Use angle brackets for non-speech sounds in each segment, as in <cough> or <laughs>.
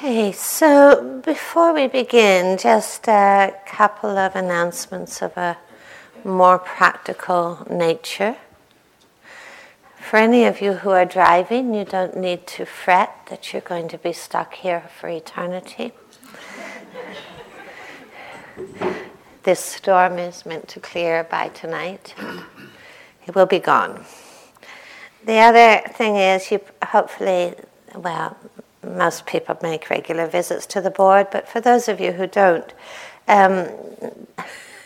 Okay, so before we begin, just a couple of announcements of a more practical nature. For any of you who are driving, you don't need to fret that you're going to be stuck here for eternity. this storm is meant to clear by tonight. It will be gone. The other thing is, you hopefully, well, most people make regular visits to the board, but for those of you who don't, um,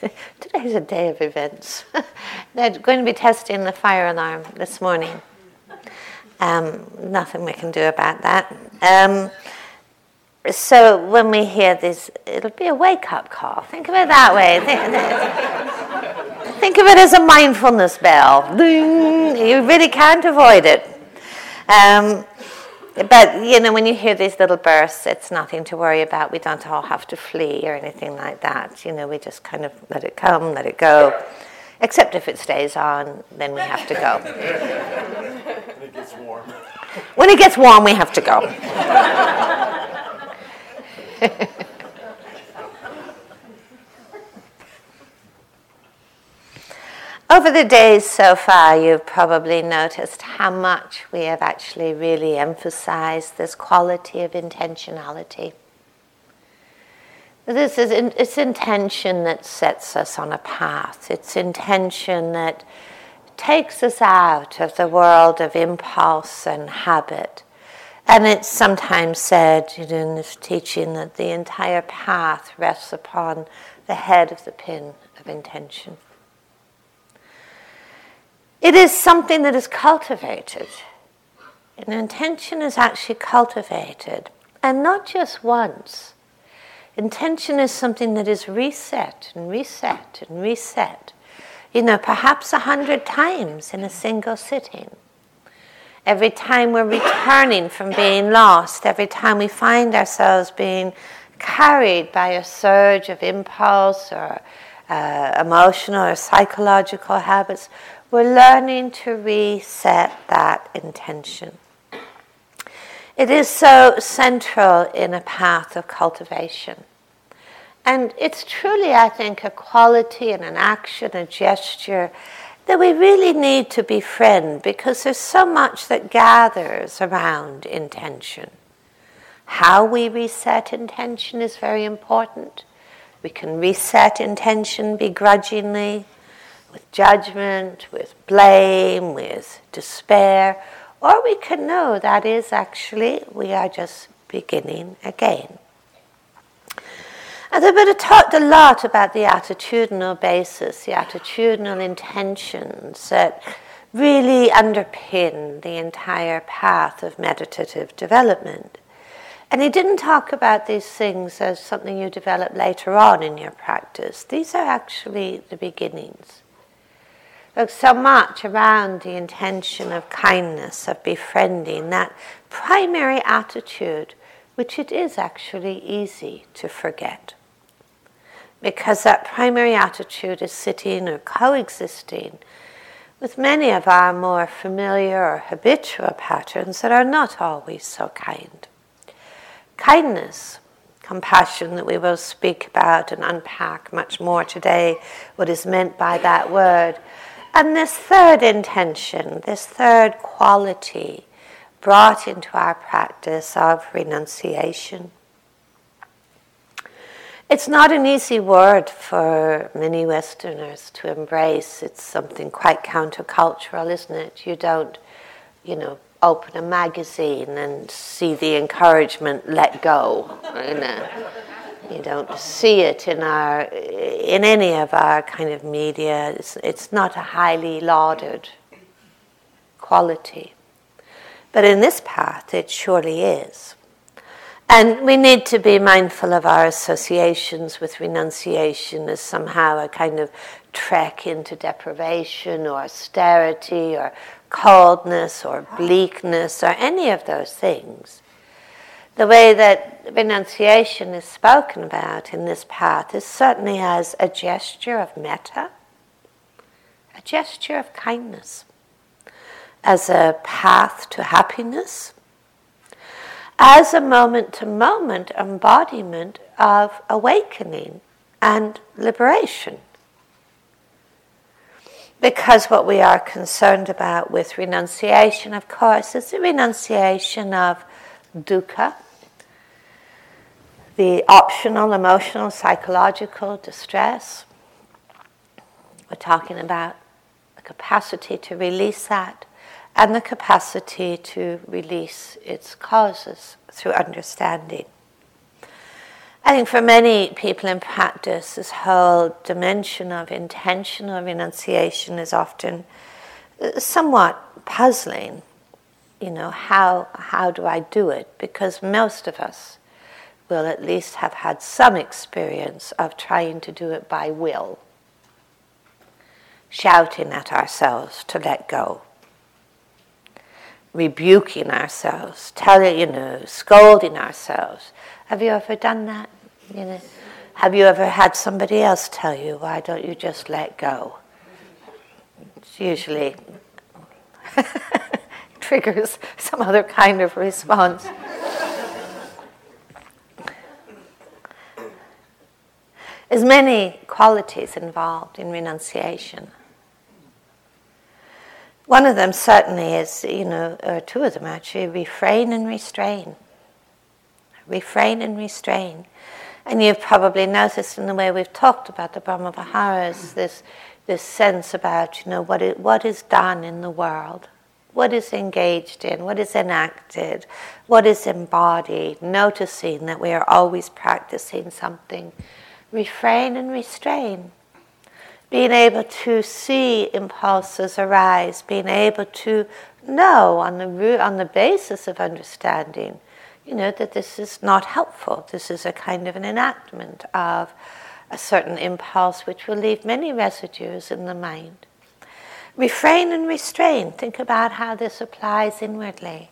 <laughs> today's a day of events. <laughs> They're going to be testing the fire alarm this morning. Um, nothing we can do about that. Um, so when we hear this, it'll be a wake up call. Think of it that way. <laughs> Think, of it as a mindfulness bell. You really can't avoid it. Um, but you know, when you hear these little bursts, it's nothing to worry about. We don't all have to flee or anything like that. You know, we just kind of let it come, let it go. Except if it stays on, then we have to go. <laughs> when it gets warm. When it gets warm, we have to go. <laughs> Over the days so far, you've probably noticed how much we have actually really emphasized this quality of intentionality. This is in, it's intention that sets us on a path. It's intention that takes us out of the world of impulse and habit. And it's sometimes said you know, in this teaching that the entire path rests upon the head of the pin of intention. It is something that is cultivated. An intention is actually cultivated, and not just once. Intention is something that is reset and reset and reset. You know, perhaps a hundred times in a single sitting. Every time we're returning from being lost, every time we find ourselves being carried by a surge of impulse or uh, emotional or psychological habits, we're learning to reset that intention. It is so central in a path of cultivation. And it's truly, I think, a quality and an action, a gesture that we really need to befriend because there's so much that gathers around intention. How we reset intention is very important. We can reset intention begrudgingly with judgment, with blame, with despair, or we can know that is actually we are just beginning again. And I've talked a lot about the attitudinal basis, the attitudinal intentions that really underpin the entire path of meditative development. And he didn't talk about these things as something you develop later on in your practice. These are actually the beginnings. Look, so much around the intention of kindness, of befriending, that primary attitude, which it is actually easy to forget. Because that primary attitude is sitting or coexisting with many of our more familiar or habitual patterns that are not always so kind. Kindness, compassion that we will speak about and unpack much more today, what is meant by that word and this third intention, this third quality brought into our practice of renunciation. It's not an easy word for many Westerners to embrace. It's something quite countercultural, isn't it? You don't, you know, open a magazine and see the encouragement, let go. You know. You don't see it in our in any of our kind of media. It's, it's not a highly lauded quality. But in this path, it surely is. And we need to be mindful of our associations with renunciation as somehow a kind of trek into deprivation or austerity or coldness or bleakness or any of those things the way that renunciation is spoken about in this path is certainly as a gesture of metta, a gesture of kindness, as a path to happiness, as a moment to moment embodiment of awakening and liberation. Because what we are concerned about with renunciation, of course, is the renunciation of dukkha, the optional emotional, psychological distress. We're talking about the capacity to release that and the capacity to release its causes through understanding. I think for many people in practice, this whole dimension of intentional renunciation is often somewhat puzzling. You know, how, how do I do it? Because most of us will at least have had some experience of trying to do it by will, shouting at ourselves to let go rebuking ourselves, telling, you know, scolding ourselves. Have you ever done that? You know, have you ever had somebody else tell you, why don't you just let go? It's usually <laughs> triggers some other kind of response. There's many qualities involved in renunciation. One of them certainly is, you know, or two of them actually, refrain and restrain. Refrain and restrain. And you've probably noticed in the way we've talked about the Brahma Viharas, this, this sense about, you know, what is done in the world, what is engaged in, what is enacted, what is embodied, noticing that we are always practicing something. Refrain and restrain being able to see impulses arise, being able to know on the root, on the basis of understanding, you know, that this is not helpful. This is a kind of an enactment of a certain impulse which will leave many residues in the mind. Refrain and restrain. Think about how this applies inwardly.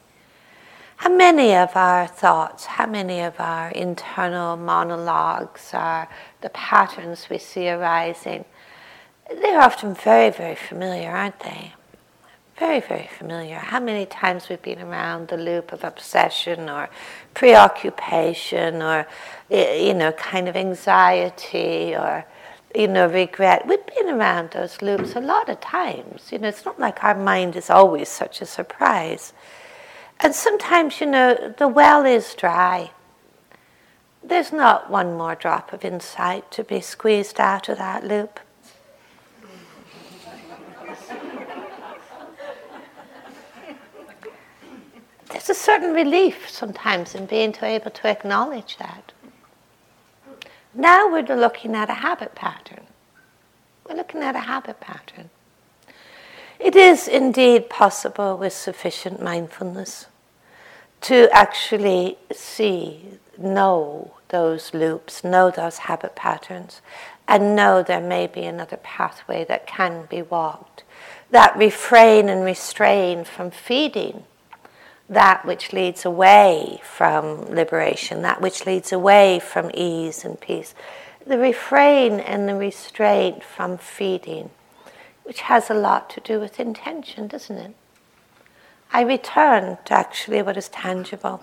How many of our thoughts, how many of our internal monologues are the patterns we see arising? they're often very, very familiar, aren't they? Very, very familiar. How many times we've been around the loop of obsession or preoccupation or, you know, kind of anxiety or, you know, regret. We've been around those loops a lot of times. You know, it's not like our mind is always such a surprise. And sometimes, you know, the well is dry. There's not one more drop of insight to be squeezed out of that loop. there's a certain relief sometimes in being able to acknowledge that. Now we're looking at a habit pattern. We're looking at a habit pattern. It is indeed possible with sufficient mindfulness to actually see, know those loops, know those habit patterns, and know there may be another pathway that can be walked. That refrain and restrain from feeding that which leads away from liberation, that which leads away from ease and peace. The refrain and the restraint from feeding, which has a lot to do with intention, doesn't it? I return to actually what is tangible.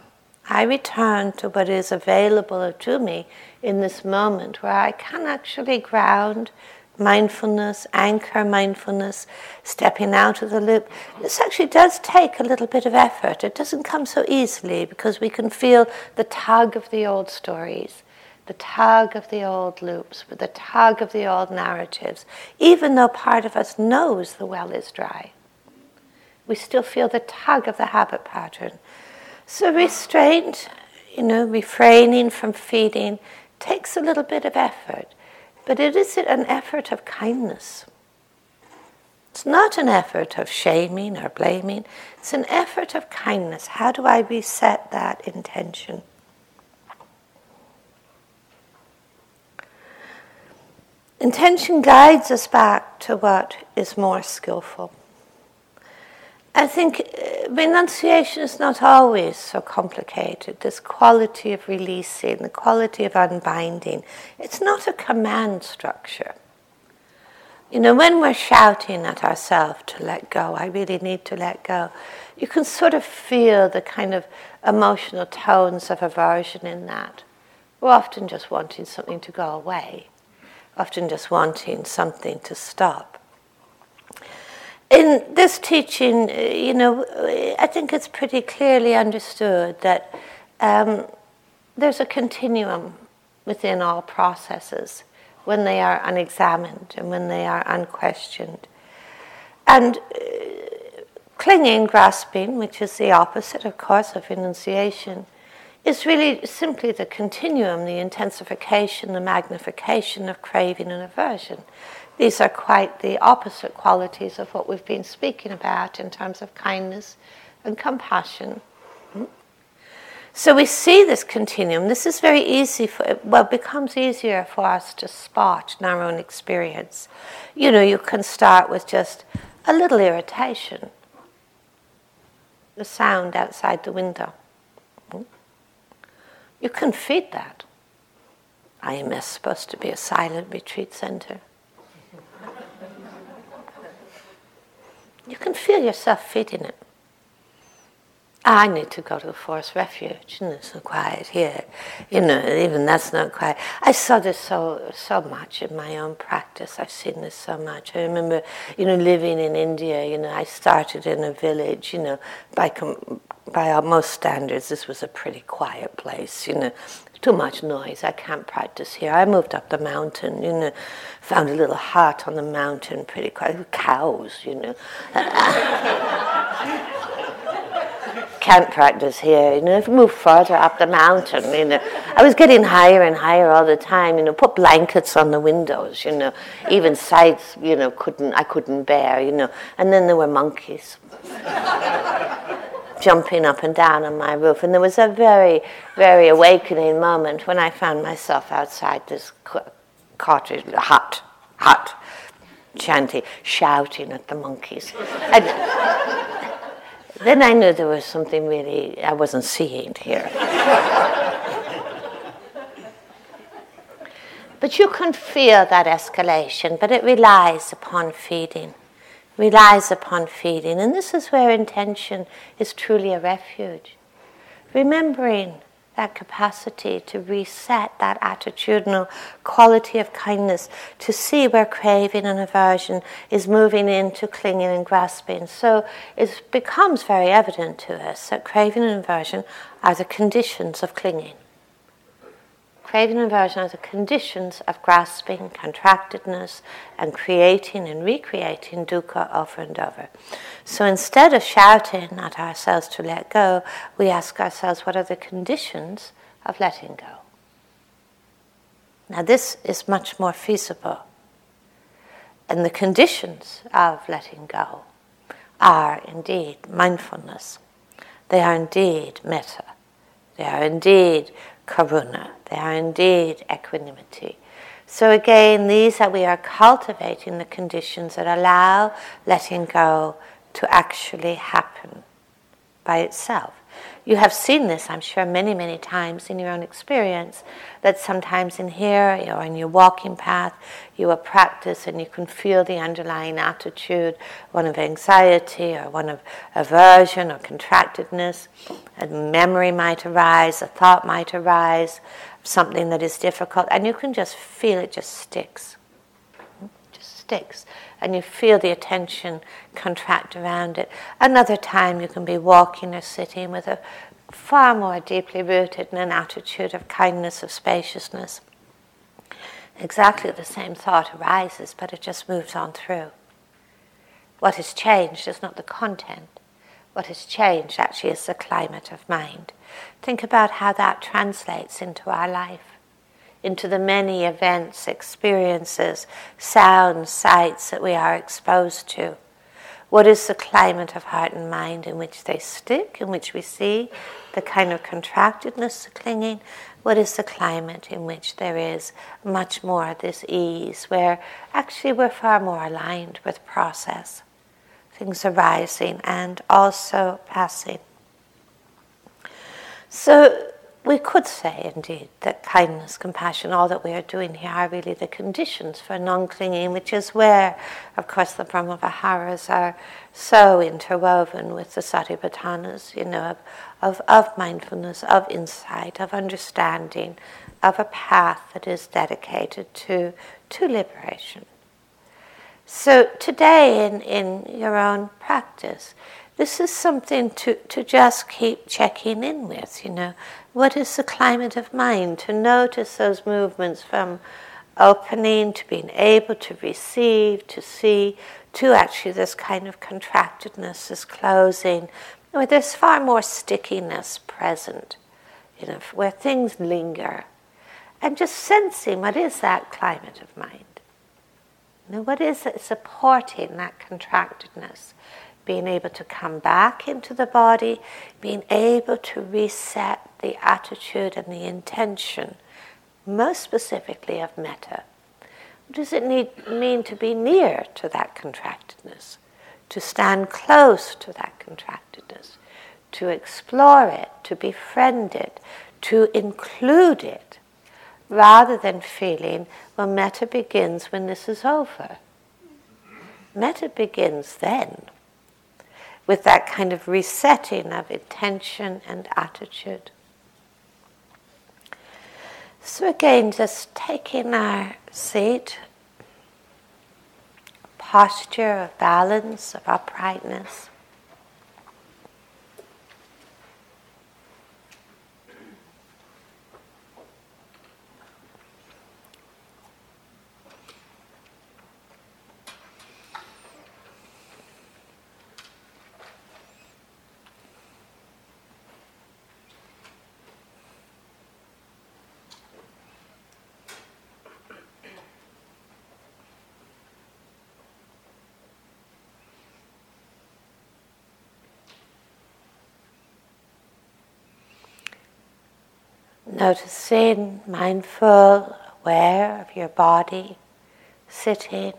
I return to what is available to me in this moment where I can actually ground mindfulness, anchor mindfulness, stepping out of the loop. This actually does take a little bit of effort. It doesn't come so easily because we can feel the tug of the old stories, the tug of the old loops, the tug of the old narratives. Even though part of us knows the well is dry, we still feel the tug of the habit pattern. So restraint, you know, refraining from feeding takes a little bit of effort. But it is an effort of kindness. It's not an effort of shaming or blaming, it's an effort of kindness. How do I reset that intention? Intention guides us back to what is more skillful. I think uh, renunciation is not always so complicated. This quality of releasing, the quality of unbinding, it's not a command structure. You know, when we're shouting at ourselves to let go, I really need to let go, you can sort of feel the kind of emotional tones of aversion in that. We're often just wanting something to go away, often just wanting something to stop. In this teaching, you know, I think it's pretty clearly understood that um, there's a continuum within all processes when they are unexamined and when they are unquestioned. And uh, clinging, grasping, which is the opposite, of course, of renunciation, is really simply the continuum, the intensification, the magnification of craving and aversion. These are quite the opposite qualities of what we've been speaking about in terms of kindness and compassion so we see this continuum. This is very easy for, well, it becomes easier for us to spot in our own experience. You know, you can start with just a little irritation, the sound outside the window. You can feed that. IMS supposed to be a silent retreat center. You can feel yourself feeding it. I need to go to the forest refuge, and it's so quiet here. You know, even that's not quiet. I saw this so so much in my own practice. I've seen this so much. I remember, you know, living in India. You know, I started in a village. You know, by com- by our most standards, this was a pretty quiet place. You know, too much noise. I can't practice here. I moved up the mountain. You know, found a little hut on the mountain, pretty quiet. Cows. You know. <laughs> can't practice here. You know, if move further up the mountain, you know, I was getting higher and higher all the time. You know, put blankets on the windows. You know, even sights. You know, couldn't I couldn't bear. You know, and then there were monkeys jumping up and down on my roof, and there was a very, very awakening moment when I found myself outside this cottage hut, hut, chanting, shouting at the monkeys. <laughs> And, then I knew there was something really I wasn't seeing here. <laughs> but you can feel that escalation, but it relies upon feeding, relies upon feeding. And this is where intention is truly a refuge. Remembering that capacity to reset that attitudinal quality of kindness, to see where craving and aversion is moving into clinging and grasping. So it becomes very evident to us that craving and aversion are the conditions of clinging. Craving and aversion are the conditions of grasping, contractedness, and creating and recreating dukkha over and over. So instead of shouting at ourselves to let go, we ask ourselves what are the conditions of letting go. Now, this is much more feasible. And the conditions of letting go are indeed mindfulness. They are indeed metta. They are indeed karuna. They are indeed equanimity. So again, these are we are cultivating the conditions that allow letting go to actually happen by itself. You have seen this, I'm sure, many, many times in your own experience, that sometimes in here or in your walking path, you will practice and you can feel the underlying attitude, one of anxiety or one of aversion or contractedness. A memory might arise, a thought might arise, something that is difficult, and you can just feel it just sticks. Hmm? Just sticks. And you feel the attention contract around it. Another time you can be walking or sitting with a far more deeply rooted in an attitude of kindness, of spaciousness. Exactly the same thought arises, but it just moves on through. What has changed is not the content. What has changed actually is the climate of mind. Think about how that translates into our life, into the many events, experiences, sounds, sights that we are exposed to. What is the climate of heart and mind in which they stick, in which we see the kind of contractedness, the clinging? What is the climate in which there is much more this ease, where actually we're far more aligned with process, things arising and also passing? So we could say indeed that kindness, compassion, all that we are doing here are really the conditions for non clinging, which is where, of course, the Brahmaviharas are so interwoven with the Satipatthanas, you know, of, of, of mindfulness, of insight, of understanding, of a path that is dedicated to, to liberation. So today, in, in your own practice, this is something to, to just keep checking in with, you know. What is the climate of mind? To notice those movements from opening to being able to receive, to see, to actually this kind of contractedness, this closing, where there's far more stickiness present, you know, where things linger. And just sensing what is that climate of mind. Now, what is it supporting that contractedness? Being able to come back into the body, being able to reset the attitude and the intention, most specifically of metta. What does it need, mean to be near to that contractedness? To stand close to that contractedness, to explore it, to befriend it, to include it rather than feeling, well, metta begins when this is over. Metta begins then, with that kind of resetting of intention and attitude. So, again, just taking our seat, posture of balance, of uprightness. Noticing, mindful, aware of your body, sitting,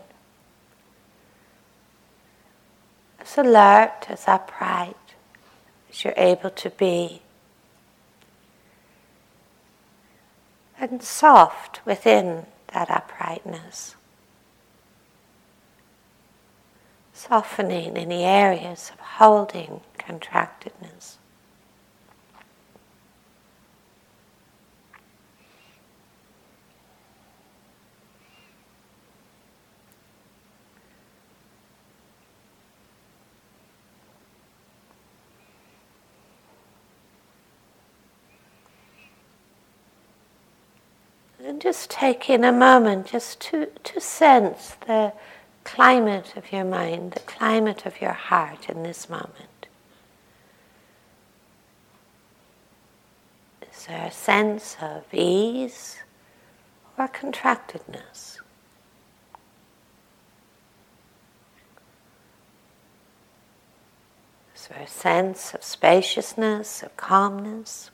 as alert, as upright as you're able to be, and soft within that uprightness. Softening any areas of holding contractedness. Just in a moment just to, to sense the climate of your mind, the climate of your heart in this moment. Is there a sense of ease or contractedness? Is there a sense of spaciousness, of calmness?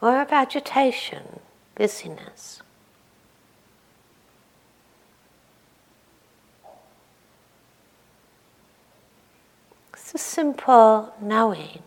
Or of agitation, busyness. It's a simple knowing.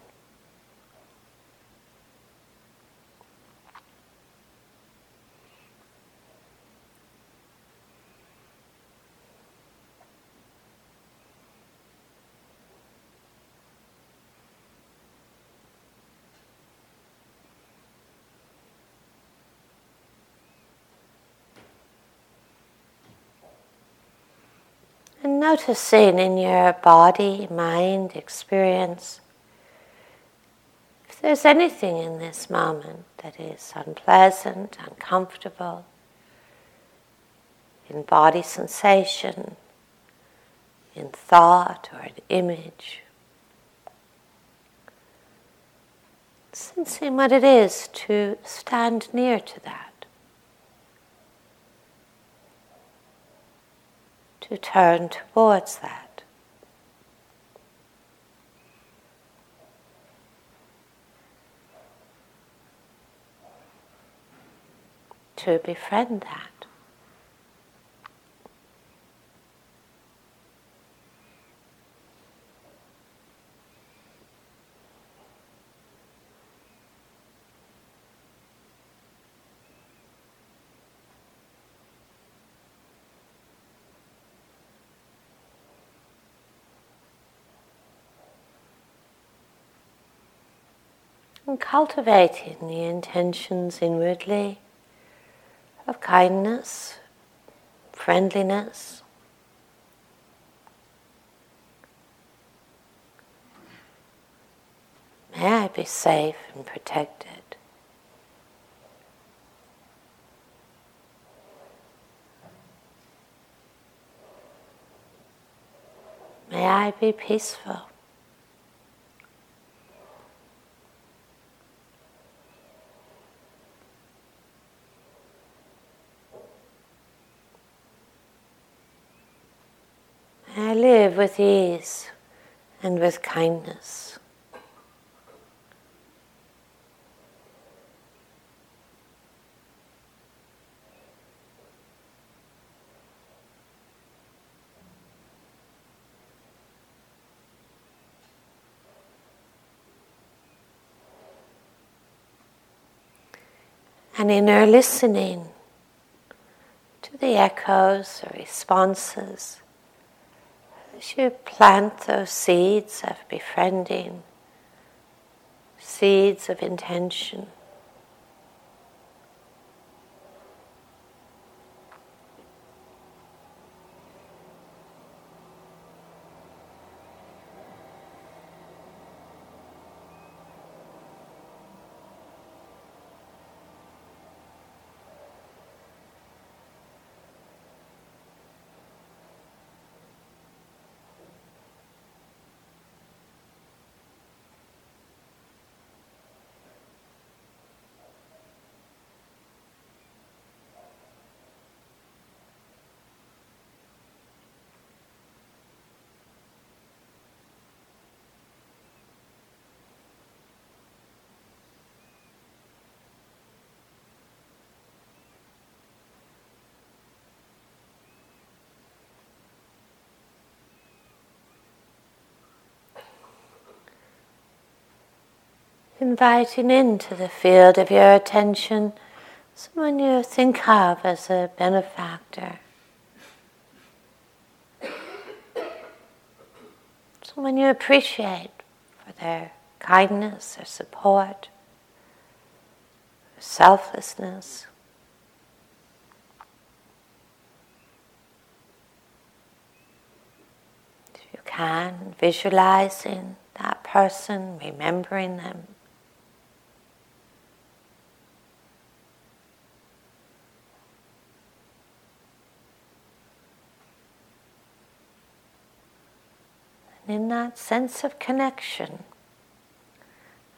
And noticing in your body, mind, experience, if there's anything in this moment that is unpleasant, uncomfortable, in body sensation, in thought or an image. Sensing what it is to stand near to that. To turn towards that. To befriend that. And cultivating the intentions inwardly of kindness, friendliness. May I be safe and protected. May I be peaceful. May I live with ease and with kindness. And in our listening to the echoes or responses, as you plant those seeds of befriending, seeds of intention, inviting into the field of your attention someone you think of as a benefactor, someone you appreciate for their kindness, their support, their selflessness. If you can, visualizing that person, remembering them. In that sense of connection,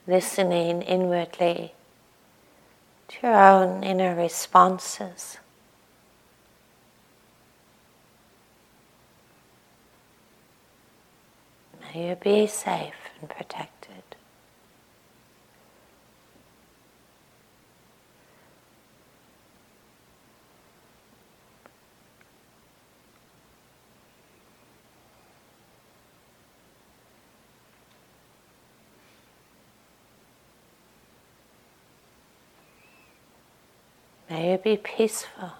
listening inwardly to your own inner responses. May you be safe and protected. May you be peaceful.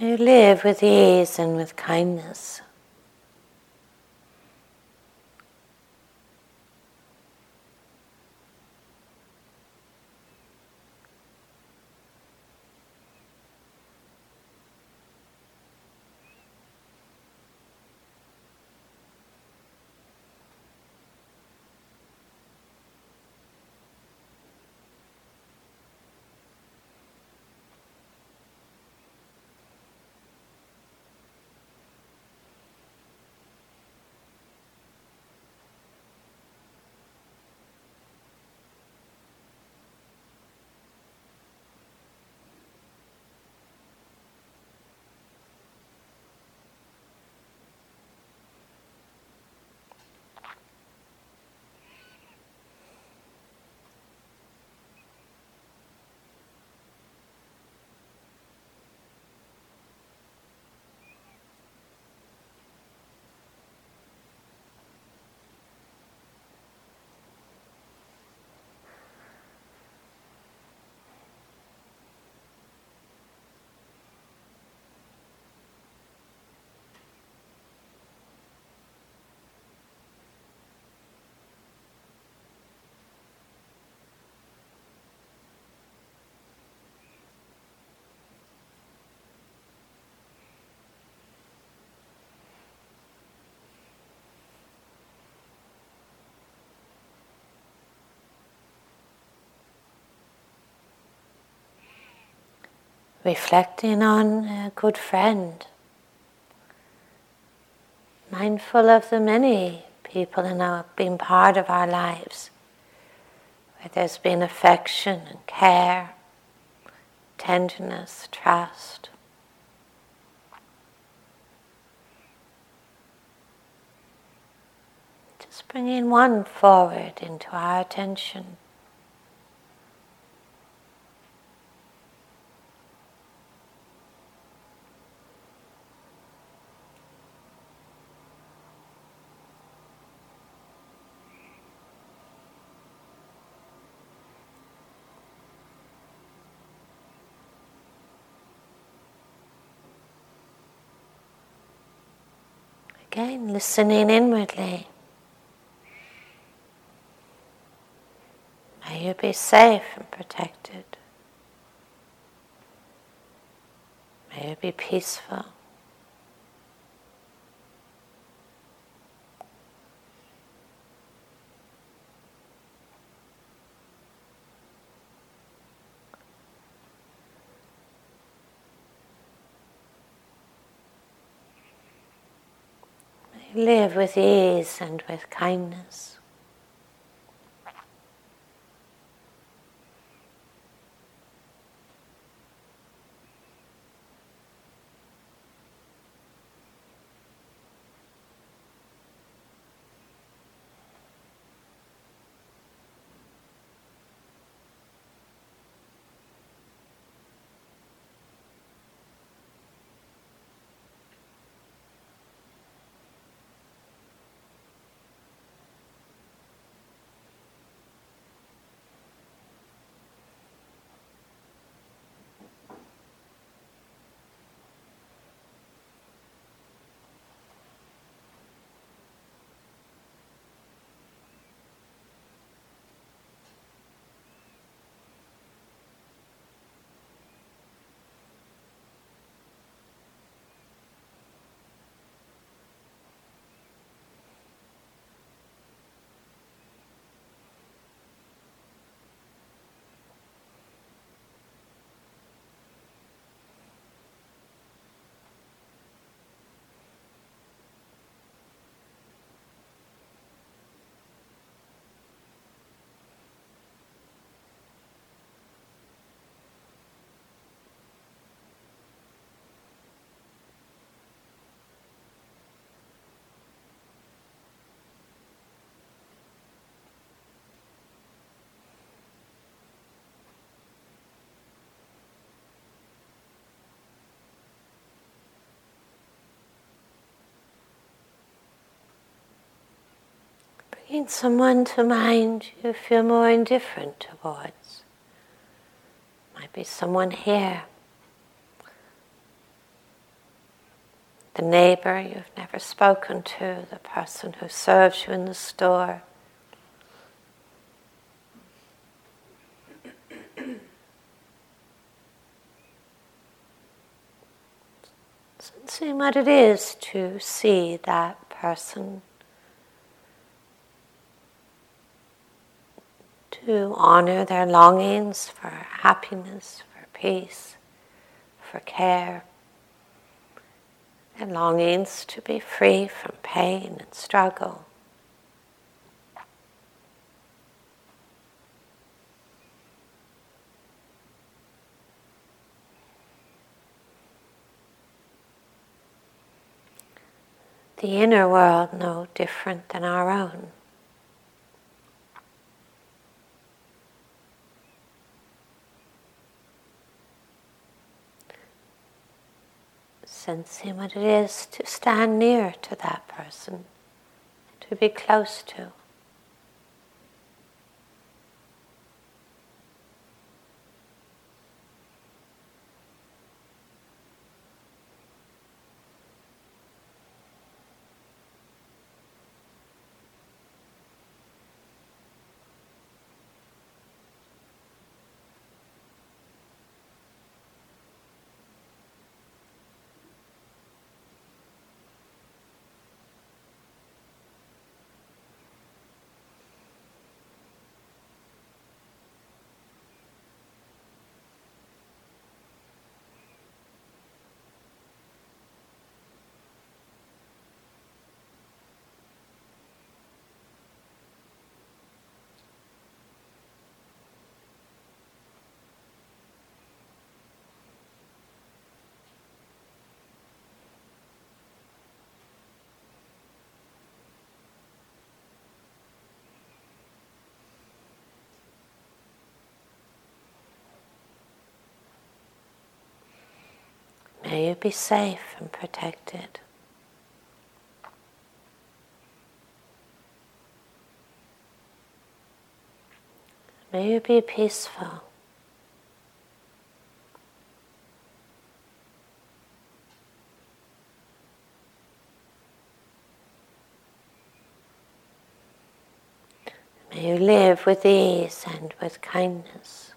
May you live with ease and with kindness. Reflecting on a good friend, mindful of the many people who have been part of our lives, where there's been affection and care, tenderness, trust. Just bringing one forward into our attention. Listening inwardly. May you be safe and protected. May you be peaceful. Live with ease and with kindness. Someone to mind you feel more indifferent towards. Might be someone here. The neighbor you've never spoken to, the person who serves you in the store. Sensing what it is to see that person to honor their longings for happiness, for peace, for care, their longings to be free from pain and struggle. The inner world no different than our own. Sensing what it is to stand near to that person, to be close to. May you be safe and protected. May you be peaceful. May you live with ease and with kindness.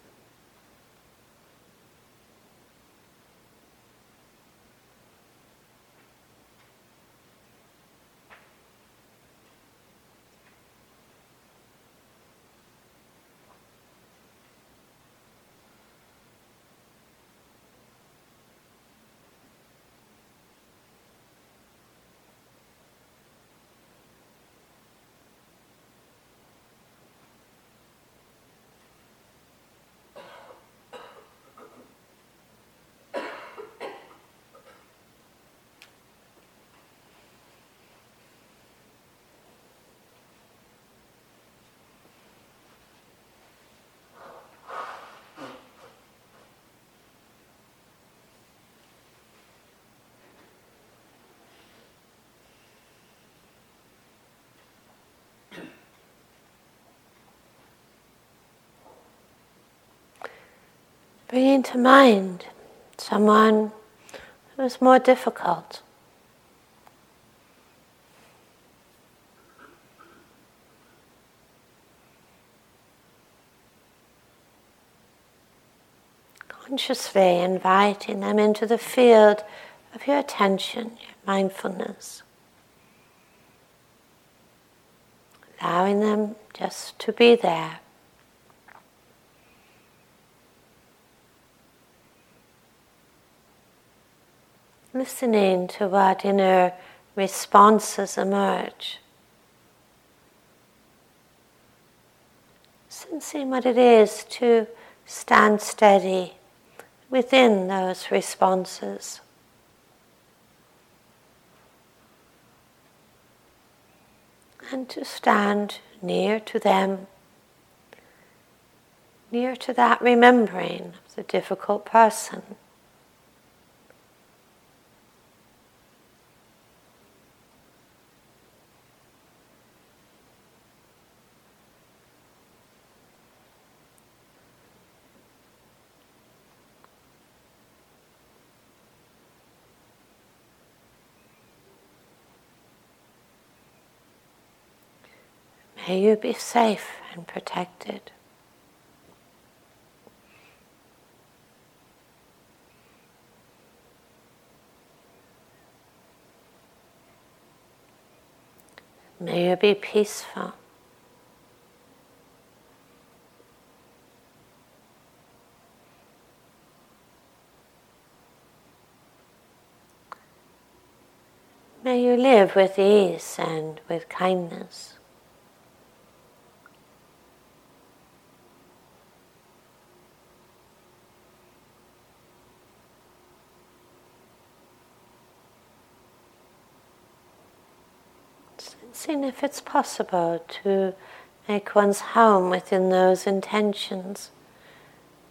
Bringing to mind someone who's more difficult. Consciously inviting them into the field of your attention, your mindfulness. Allowing them just to be there. Listening to what inner responses emerge. Sensing what it is to stand steady within those responses. And to stand near to them, near to that remembering of the difficult person. May you be safe and protected. May you be peaceful. May you live with ease and with kindness. If it's possible to make one's home within those intentions,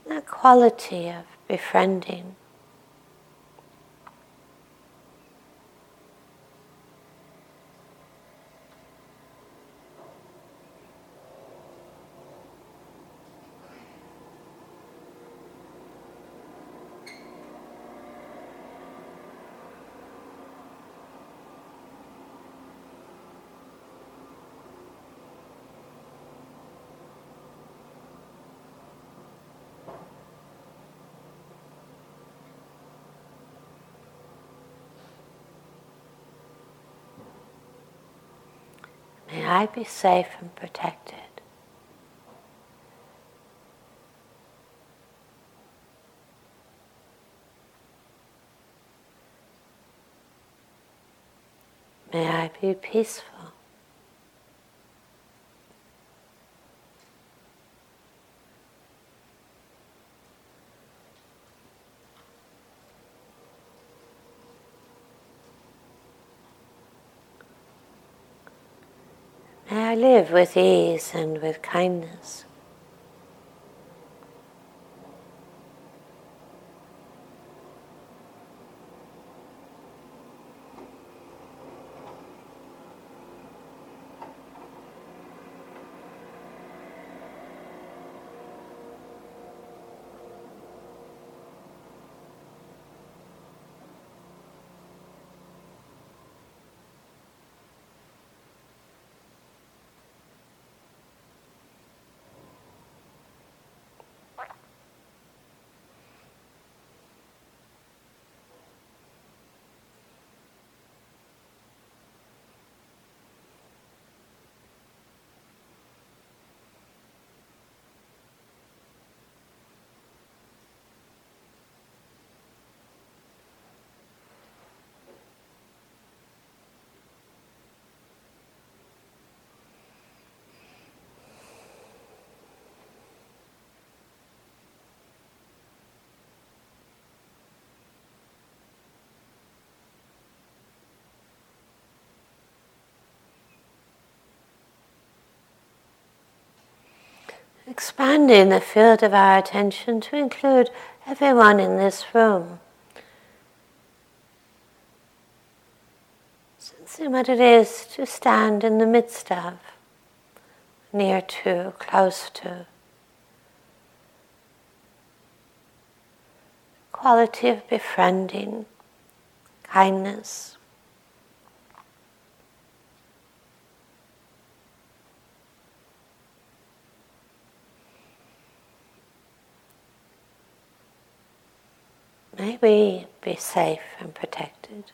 that quality of befriending. May I be safe and protected. May I be peaceful. May I live with ease and with kindness. Expanding the field of our attention to include everyone in this room. Sensing what it is to stand in the midst of, near to, close to. Quality of befriending, kindness. May we be safe and protected.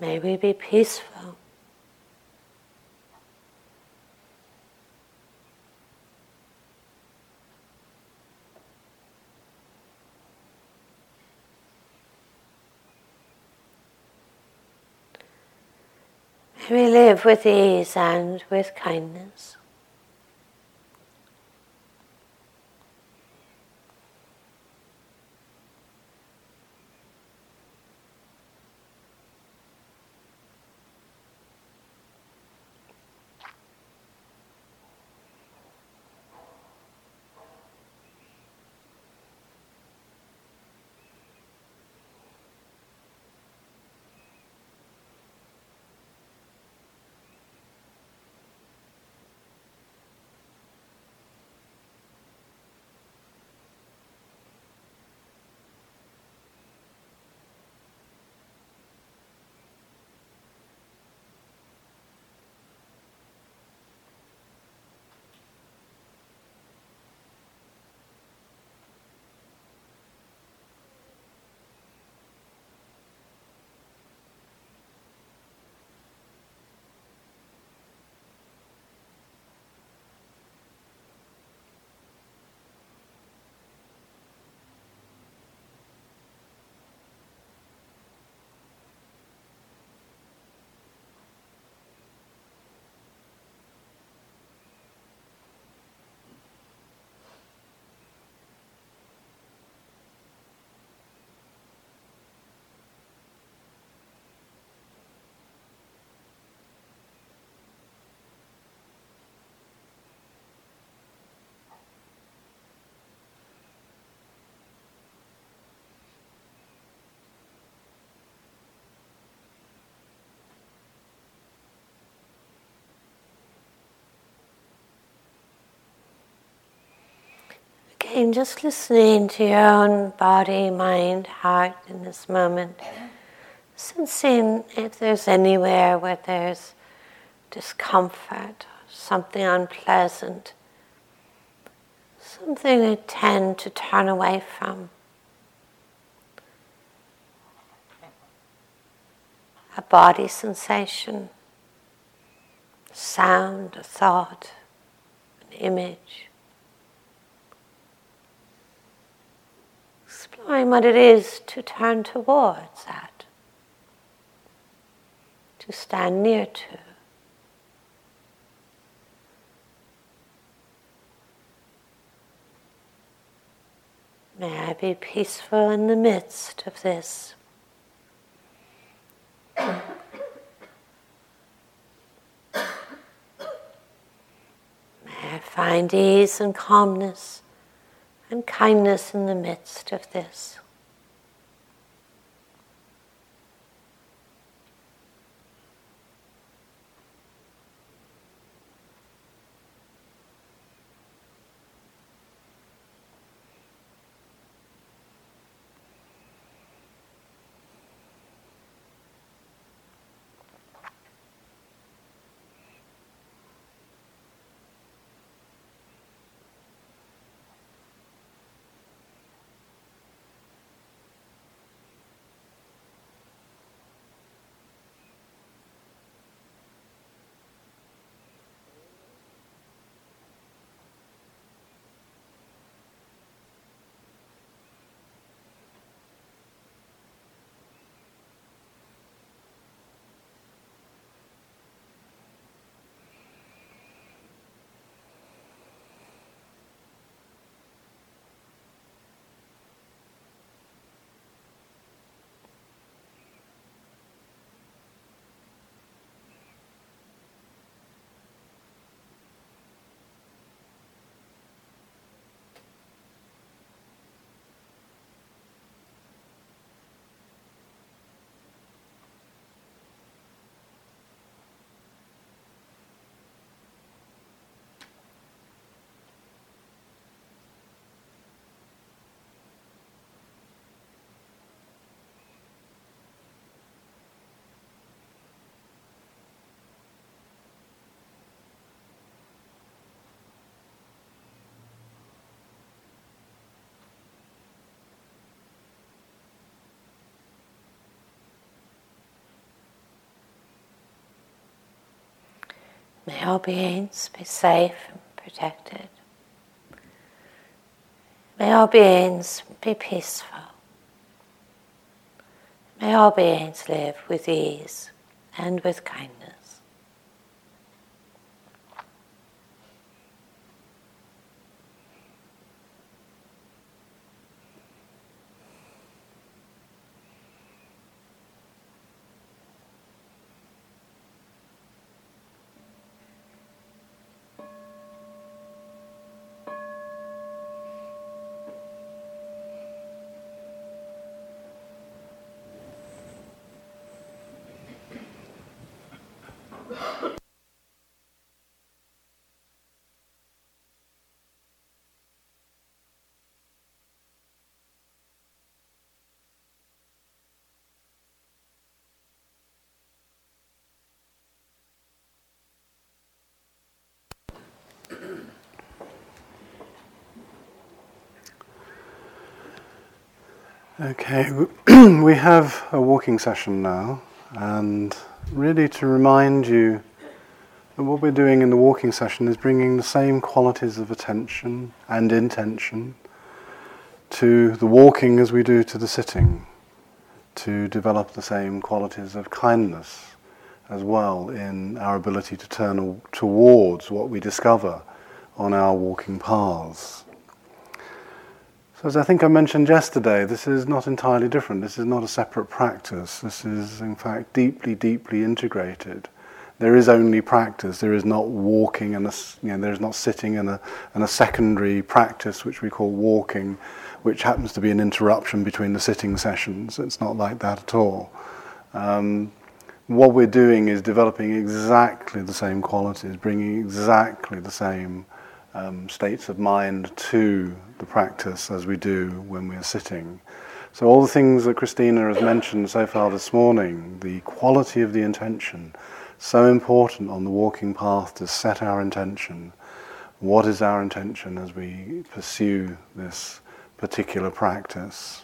May we be peaceful. We live with ease and with kindness. Again, just listening to your own body, mind, heart in this moment. Sensing if there's anywhere where there's discomfort, something unpleasant, something I tend to turn away from. A body sensation, sound, a thought, an image. What it is to turn towards that, to stand near to. May I be peaceful in the midst of this. May I find ease and calmness and kindness in the midst of this. May all beings be safe and protected. May all beings be peaceful. May all beings live with ease and with kindness. Okay, <clears throat> we have a walking session now, and really to remind you that what we're doing in the walking session is bringing the same qualities of attention and intention to the walking as we do to the sitting, to develop the same qualities of kindness as well in our ability to turn towards what we discover on our walking paths. So, as I think I mentioned yesterday, this is not entirely different. This is not a separate practice. This is, in fact, deeply, deeply integrated. There is only practice. There is not walking and you know, there is not sitting and a, a secondary practice, which we call walking, which happens to be an interruption between the sitting sessions. It's not like that at all. Um, what we're doing is developing exactly the same qualities, bringing exactly the same um, states of mind to the practice as we do when we're sitting. So, all the things that Christina has mentioned so far this morning, the quality of the intention, so important on the walking path to set our intention. What is our intention as we pursue this particular practice?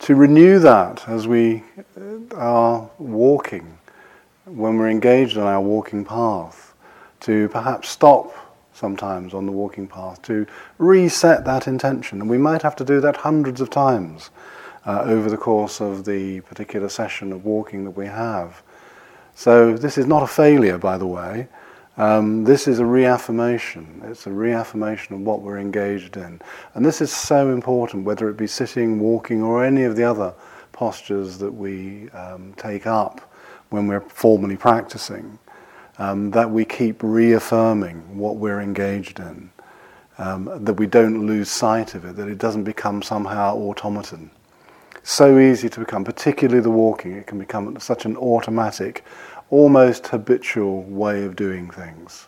To renew that as we uh, are walking, when we're engaged on our walking path, to perhaps stop sometimes on the walking path to reset that intention. And we might have to do that hundreds of times uh, over the course of the particular session of walking that we have. So, this is not a failure, by the way. Um, this is a reaffirmation. It's a reaffirmation of what we're engaged in. And this is so important, whether it be sitting, walking, or any of the other postures that we um, take up when we're formally practicing um, that we keep reaffirming what we're engaged in, um, that we don't lose sight of it, that it doesn't become somehow automaton. So easy to become, particularly the walking, it can become such an automatic, almost habitual way of doing things.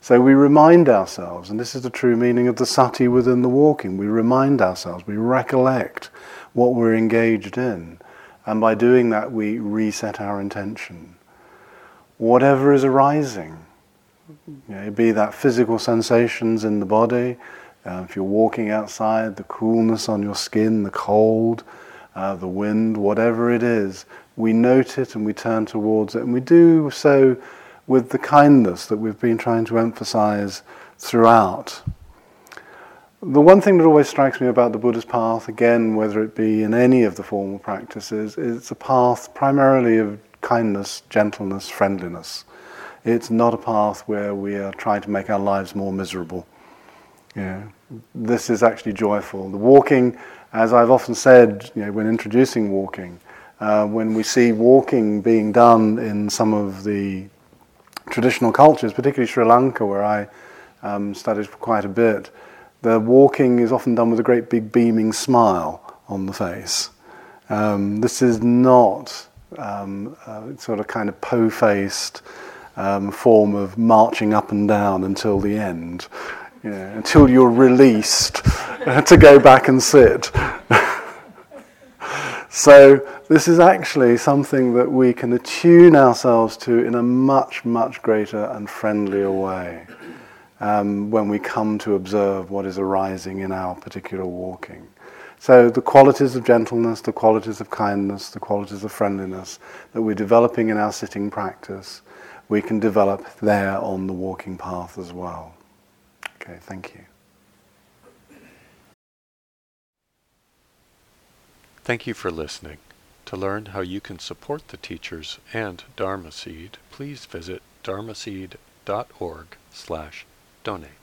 So we remind ourselves, and this is the true meaning of the sati within the walking, we remind ourselves, we recollect what we're engaged in, and by doing that we reset our intention whatever is arising. You know, be that physical sensations in the body, uh, if you're walking outside, the coolness on your skin, the cold, uh, the wind, whatever it is, we note it and we turn towards it, and we do so with the kindness that we've been trying to emphasize throughout. The one thing that always strikes me about the Buddha's path, again, whether it be in any of the formal practices, is it's a path primarily of kindness, gentleness, friendliness. It's not a path where we are trying to make our lives more miserable. Yeah, this is actually joyful. The walking, as I've often said, you know, when introducing walking, uh, when we see walking being done in some of the traditional cultures, particularly Sri Lanka, where I um, studied for quite a bit, the walking is often done with a great big beaming smile on the face. Um, this is not um, uh, sort of kind of po-faced um, form of marching up and down until the end, you know, until you're released <laughs> to go back and sit. <laughs> so this is actually something that we can attune ourselves to in a much, much greater and friendlier way. Um, when we come to observe what is arising in our particular walking. So, the qualities of gentleness, the qualities of kindness, the qualities of friendliness that we're developing in our sitting practice, we can develop there on the walking path as well. Okay, thank you. Thank you for listening. To learn how you can support the teachers and Dharma Seed, please visit dharmaseed.org slash donate.